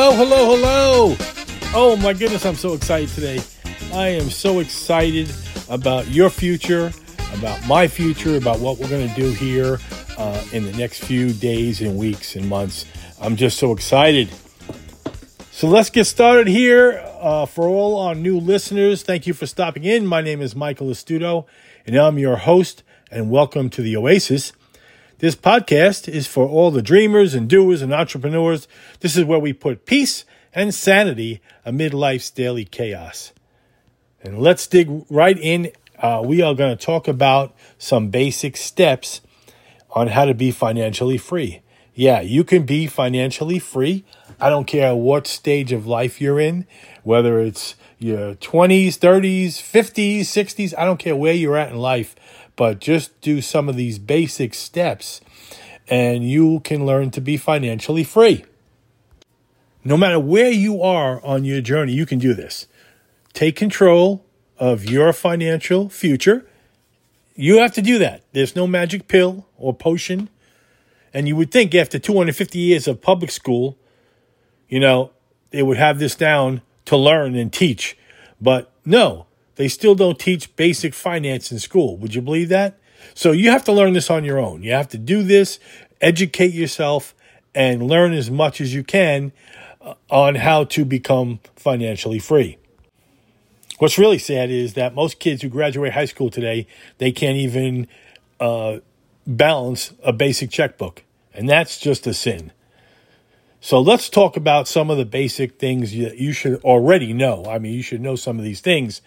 Hello, hello, hello. Oh my goodness, I'm so excited today. I am so excited about your future, about my future, about what we're going to do here uh, in the next few days and weeks and months. I'm just so excited. So let's get started here. Uh, for all our new listeners, thank you for stopping in. My name is Michael Astuto, and I'm your host, and welcome to the Oasis. This podcast is for all the dreamers and doers and entrepreneurs. This is where we put peace and sanity amid life's daily chaos. And let's dig right in. Uh, we are going to talk about some basic steps on how to be financially free. Yeah, you can be financially free. I don't care what stage of life you're in, whether it's your 20s, 30s, 50s, 60s, I don't care where you're at in life, but just do some of these basic steps and you can learn to be financially free. No matter where you are on your journey, you can do this. Take control of your financial future. You have to do that. There's no magic pill or potion. And you would think after 250 years of public school, you know, they would have this down to learn and teach. But no, they still don't teach basic finance in school. Would you believe that? So you have to learn this on your own. You have to do this, educate yourself, and learn as much as you can uh, on how to become financially free. What's really sad is that most kids who graduate high school today, they can't even uh, balance a basic checkbook. And that's just a sin. So let's talk about some of the basic things that you should already know. I mean, you should know some of these things.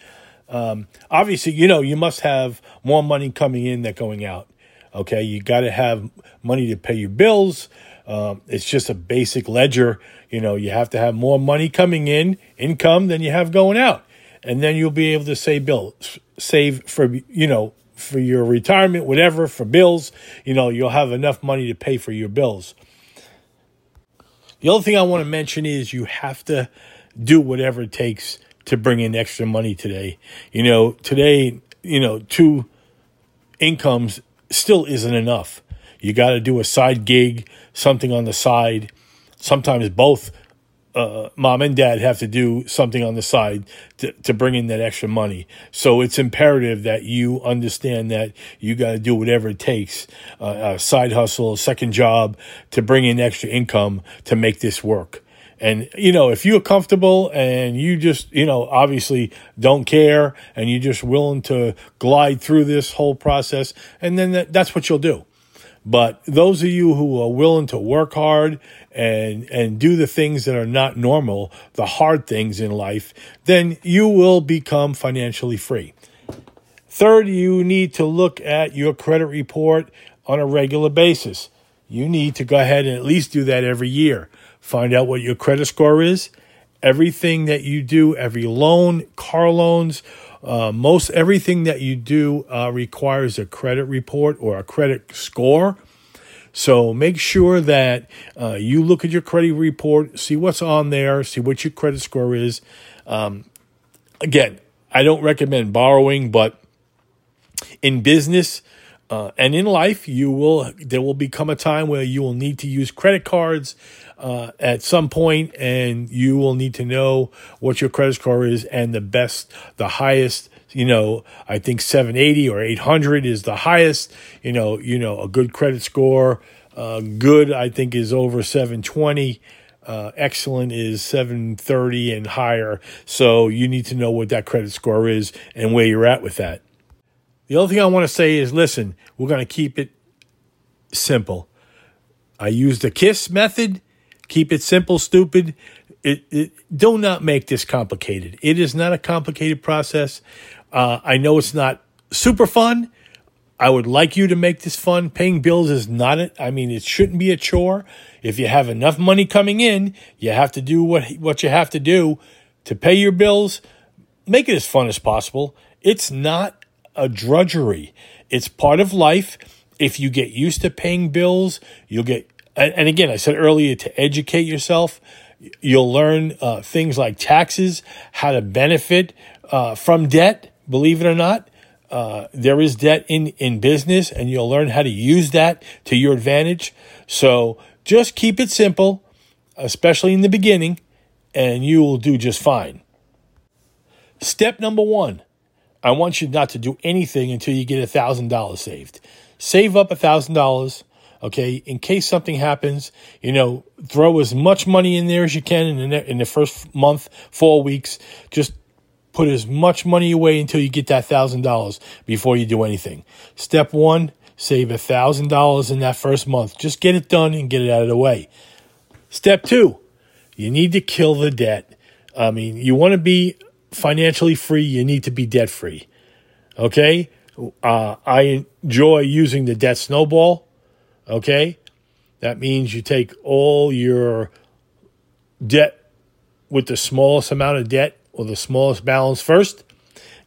Um, obviously, you know, you must have more money coming in than going out. Okay, you got to have money to pay your bills. Um, it's just a basic ledger. You know, you have to have more money coming in, income, than you have going out, and then you'll be able to save bills, save for you know for your retirement, whatever for bills. You know, you'll have enough money to pay for your bills. The other thing I want to mention is you have to do whatever it takes to bring in extra money today. You know, today, you know, two incomes still isn't enough. You got to do a side gig, something on the side, sometimes both uh, mom and dad have to do something on the side to, to bring in that extra money. So it's imperative that you understand that you got to do whatever it takes uh, a side hustle, a second job to bring in extra income to make this work. And, you know, if you're comfortable and you just, you know, obviously don't care and you're just willing to glide through this whole process, and then that, that's what you'll do. But those of you who are willing to work hard and and do the things that are not normal, the hard things in life, then you will become financially free. Third, you need to look at your credit report on a regular basis. You need to go ahead and at least do that every year. Find out what your credit score is. Everything that you do, every loan, car loans, uh, most everything that you do uh, requires a credit report or a credit score. So make sure that uh, you look at your credit report, see what's on there, see what your credit score is. Um, again, I don't recommend borrowing, but in business uh, and in life, you will there will become a time where you will need to use credit cards uh, at some point, and you will need to know what your credit score is and the best, the highest. You know, I think 780 or 800 is the highest. You know, you know a good credit score. Uh, good, I think, is over 720. Uh, excellent is 730 and higher. So you need to know what that credit score is and where you're at with that. The other thing I want to say is listen, we're going to keep it simple. I use the KISS method Keep it simple, stupid. It, it, do not make this complicated. It is not a complicated process. Uh, I know it's not super fun. I would like you to make this fun. Paying bills is not it. I mean, it shouldn't be a chore. If you have enough money coming in, you have to do what what you have to do to pay your bills. Make it as fun as possible. It's not a drudgery. It's part of life. If you get used to paying bills, you'll get and again, I said earlier to educate yourself. You'll learn uh, things like taxes, how to benefit uh, from debt. Believe it or not, uh, there is debt in, in business, and you'll learn how to use that to your advantage. So just keep it simple. especially in the beginning, and you will do just fine. Step number one I want you not to do anything until you get $1,000 saved. Save up $1,000, okay, in case something happens. You know, throw as much money in there as you can in the, in the first month, four weeks. Just put as much money away until you get that $1,000 before you do anything. Step one, save $1,000 in that first month. Just get it done and get it out of the way. Step two, you need to kill the debt. I mean, you want to be financially free, you need to be debt free. Okay? Uh, I enjoy using the debt snowball. Okay? That means you take all your debt with the smallest amount of debt or the smallest balance first,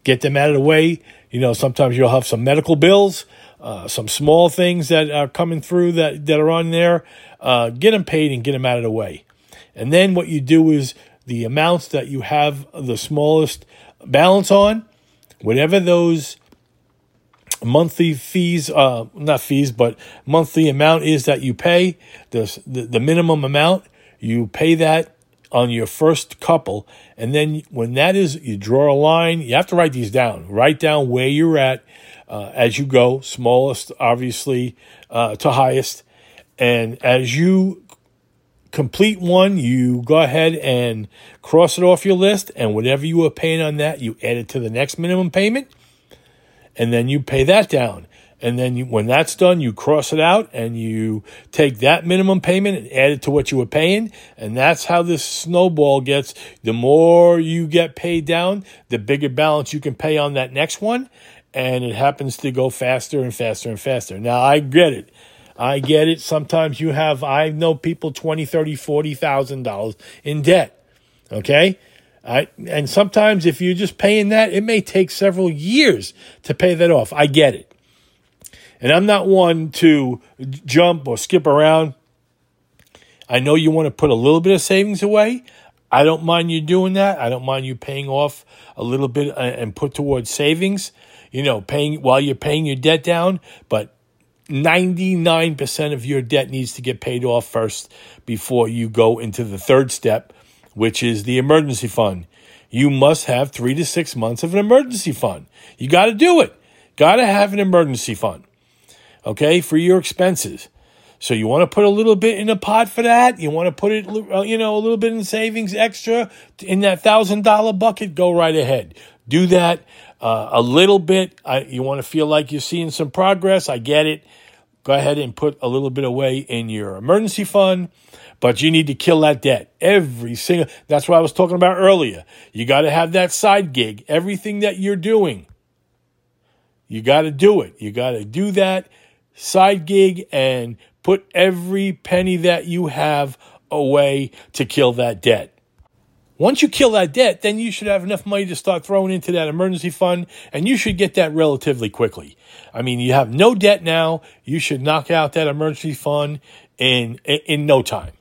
get them out of the way. You know, sometimes you'll have some medical bills, uh, some small things that are coming through that, that are on there. Uh, get them paid and get them out of the way. And then what you do is the amounts that you have the smallest balance on, whatever those monthly fees, uh, not fees, but monthly amount is that you pay, the, the, minimum amount, you pay that on your first couple. And then when that is, you draw a line. You have to write these down. Write down where you're at uh, as you go, smallest, obviously, uh, to highest. And as you complete one, you go ahead and cross it off your list, and whatever you were paying on that, you add it to the next minimum payment, and then you pay that down. And then you, when that's done, you cross it out and you take that minimum payment and add it to what you were paying. And that's how this snowball gets. The more you get paid down, the bigger balance you can pay on that next one. And it happens to go faster and faster and faster. Now, I get it. I get it. Sometimes you have, I know people 20, 30, 40,000 dollars in debt. Okay. I, and sometimes if you're just paying that, it may take several years to pay that off. I get it. And I'm not one to jump or skip around. I know you want to put a little bit of savings away. I don't mind you doing that. I don't mind you paying off a little bit uh, and put towards savings, you know, paying while you're paying your debt down. But 99% of your debt needs to get paid off first before you go into the third step, which is the emergency fund. You must have three to six months of an emergency fund. You got to do it. Got to have an emergency fund, okay, for your expenses. So you want to put a little bit in a pot for that. You want to put it, uh, you know, a little bit in savings extra in that thousand dollar bucket. Go right ahead. Do that uh, a little bit. I, you want to feel like you're seeing some progress. I get it. Go ahead and put a little bit away in your emergency fund, but you need to kill that debt. Every single, that's what I was talking about earlier. You got to have that side gig. Everything that you're doing, you got to do it. You got to do that side gig and put every penny that you have away to kill that debt. Once you kill that debt, then you should have enough money to start throwing into that emergency fund, and you should get that relatively quickly. I mean, you have no debt now. You should knock out that emergency fund in, in, no time.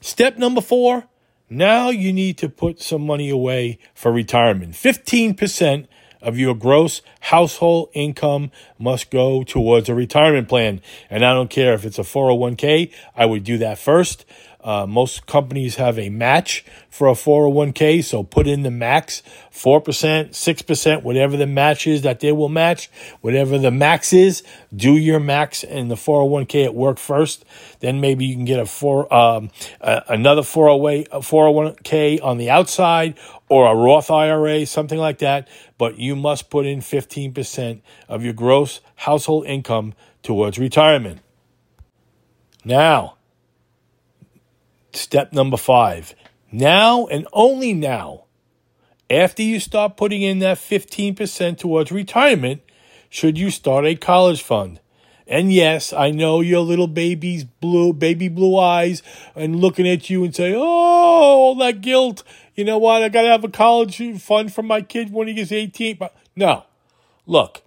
Step number four now you need to put some money away for retirement. 15% of your gross household income must go towards a retirement plan. And I don't care if it's a 401k, I would do that first. Uh, most companies have a match for a 401k, so put in the max 4%, 6%, whatever the match is that they will match. Whatever the max is, do your max in the 401k at work first. Then maybe you can get a four, um, another 401k on the outside or a Roth IRA, something like that. But you must put in 15% of your gross household income towards retirement. Now, Step number five. Now and only now, after you start putting in that 15% towards retirement, should you start a college fund. And yes, I know your little baby's blue, baby blue eyes and looking at you and say, oh, all that guilt. You know what? I got to have a college fund for my kid when he gets 18. But no, look,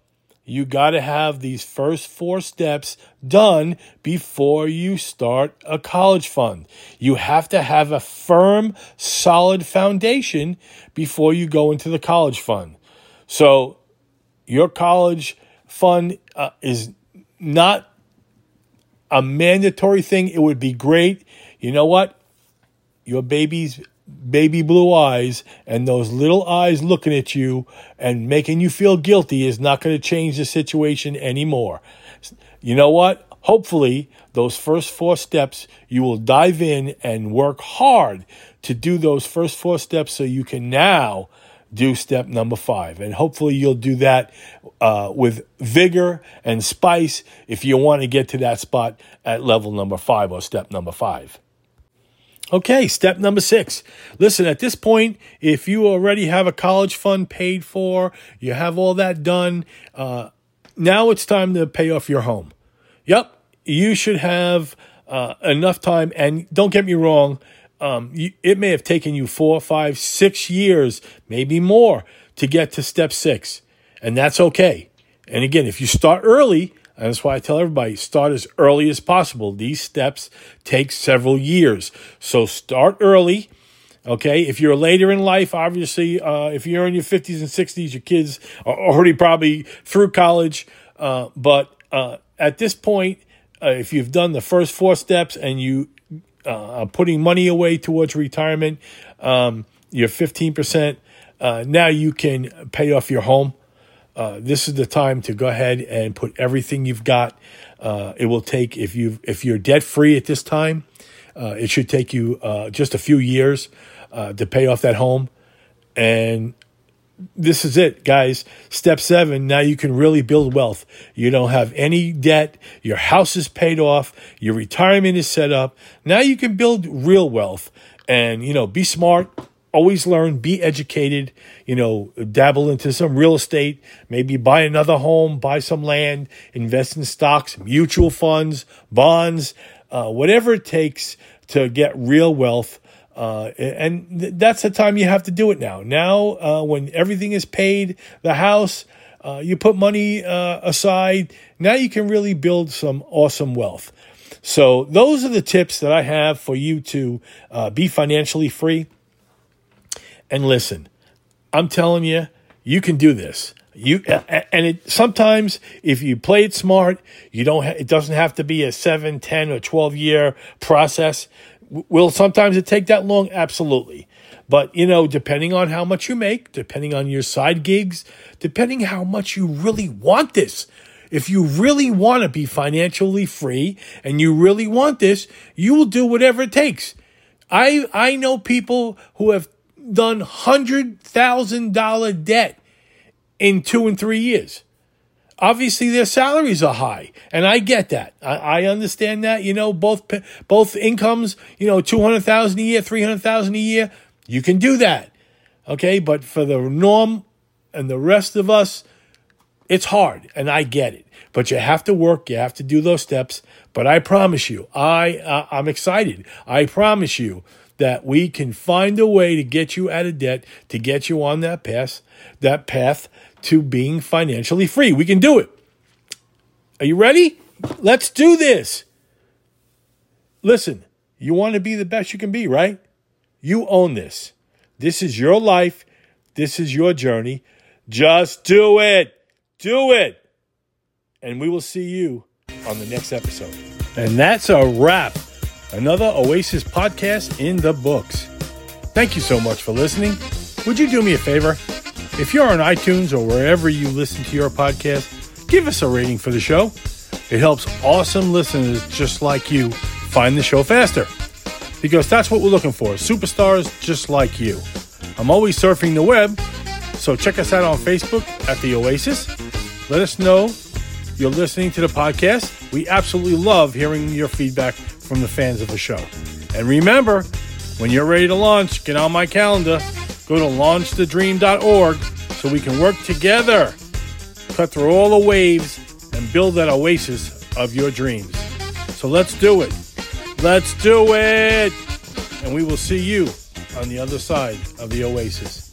you got to have these first four steps done before you start a college fund. You have to have a firm, solid foundation before you go into the college fund. So, your college fund uh, is not a mandatory thing, it would be great. You know what? Your baby's baby blue eyes and those little eyes looking at you and making you feel guilty is not going to change the situation anymore. You know what? Hopefully, those first four steps, you will dive in and work hard to do those first four steps so you can now do step number five. And hopefully, you'll do that uh, with vigor and spice if you want to get to that spot at level number five or step number five. Okay, step number six. Listen, at this point, if you already have a college fund paid for, you have all that done, uh, now it's time to pay off your home. Yep, you should have uh, enough time. And don't get me wrong, um, you, it may have taken you four, five, six years, maybe more, to get to step six. And that's okay. And again, if you start early, and that's why I tell everybody start as early as possible. These steps take several years. So start early. Okay. If you're later in life, obviously, uh, if you're in your 50s and 60s, your kids are already probably through college. Uh, but uh, at this point, uh, if you've done the first four steps and you uh, are putting money away towards retirement, um, you're 15%. Uh, now you can pay off your home. Uh, this is the time to go ahead and put everything you've got. Uh, it will take if you if you're debt free at this time, uh, it should take you uh, just a few years uh, to pay off that home, and this is it, guys. Step seven. Now you can really build wealth. You don't have any debt. Your house is paid off. Your retirement is set up. Now you can build real wealth, and you know, be smart always learn, be educated, you know, dabble into some real estate, maybe buy another home, buy some land, invest in stocks, mutual funds, bonds, uh, whatever it takes to get real wealth. Uh, and th- that's the time you have to do it now. Now, uh, when everything is paid, the house, uh, you put money uh, aside, now you can really build some awesome wealth. So, those are the tips that I have for you to uh, be financially free. And listen, I'm telling you, you can do this. You and it sometimes if you play it smart, you don't. Ha- it doesn't have to be a 7, 10, or twelve year process. Will sometimes it take that long? Absolutely. But you know, depending on how much you make, depending on your side gigs, depending how much you really want this. If you really want to be financially free and you really want this, you will do whatever it takes. I I know people who have done $100,000 debt in two and three years. Obviously, their salaries are high, and I get that. I, I understand that. You know, both both incomes. You know, two hundred thousand a year, three hundred thousand a year. You can do that, okay. But for the norm and the rest of us, it's hard, and I get it. But you have to work. You have to do those steps. But I promise you, I uh, I'm excited. I promise you that we can find a way to get you out of debt, to get you on that path, that path to being financially free. We can do it. Are you ready? Let's do this. Listen, you want to be the best you can be, right? You own this. This is your life. This is your journey. Just do it. Do it. And we will see you on the next episode. And that's a wrap Another Oasis podcast in the books. Thank you so much for listening. Would you do me a favor? If you're on iTunes or wherever you listen to your podcast, give us a rating for the show. It helps awesome listeners just like you find the show faster. Because that's what we're looking for superstars just like you. I'm always surfing the web, so check us out on Facebook at The Oasis. Let us know you're listening to the podcast. We absolutely love hearing your feedback from the fans of the show. And remember, when you're ready to launch, get on my calendar. Go to launchthedream.org so we can work together, cut through all the waves, and build that oasis of your dreams. So let's do it. Let's do it. And we will see you on the other side of the oasis.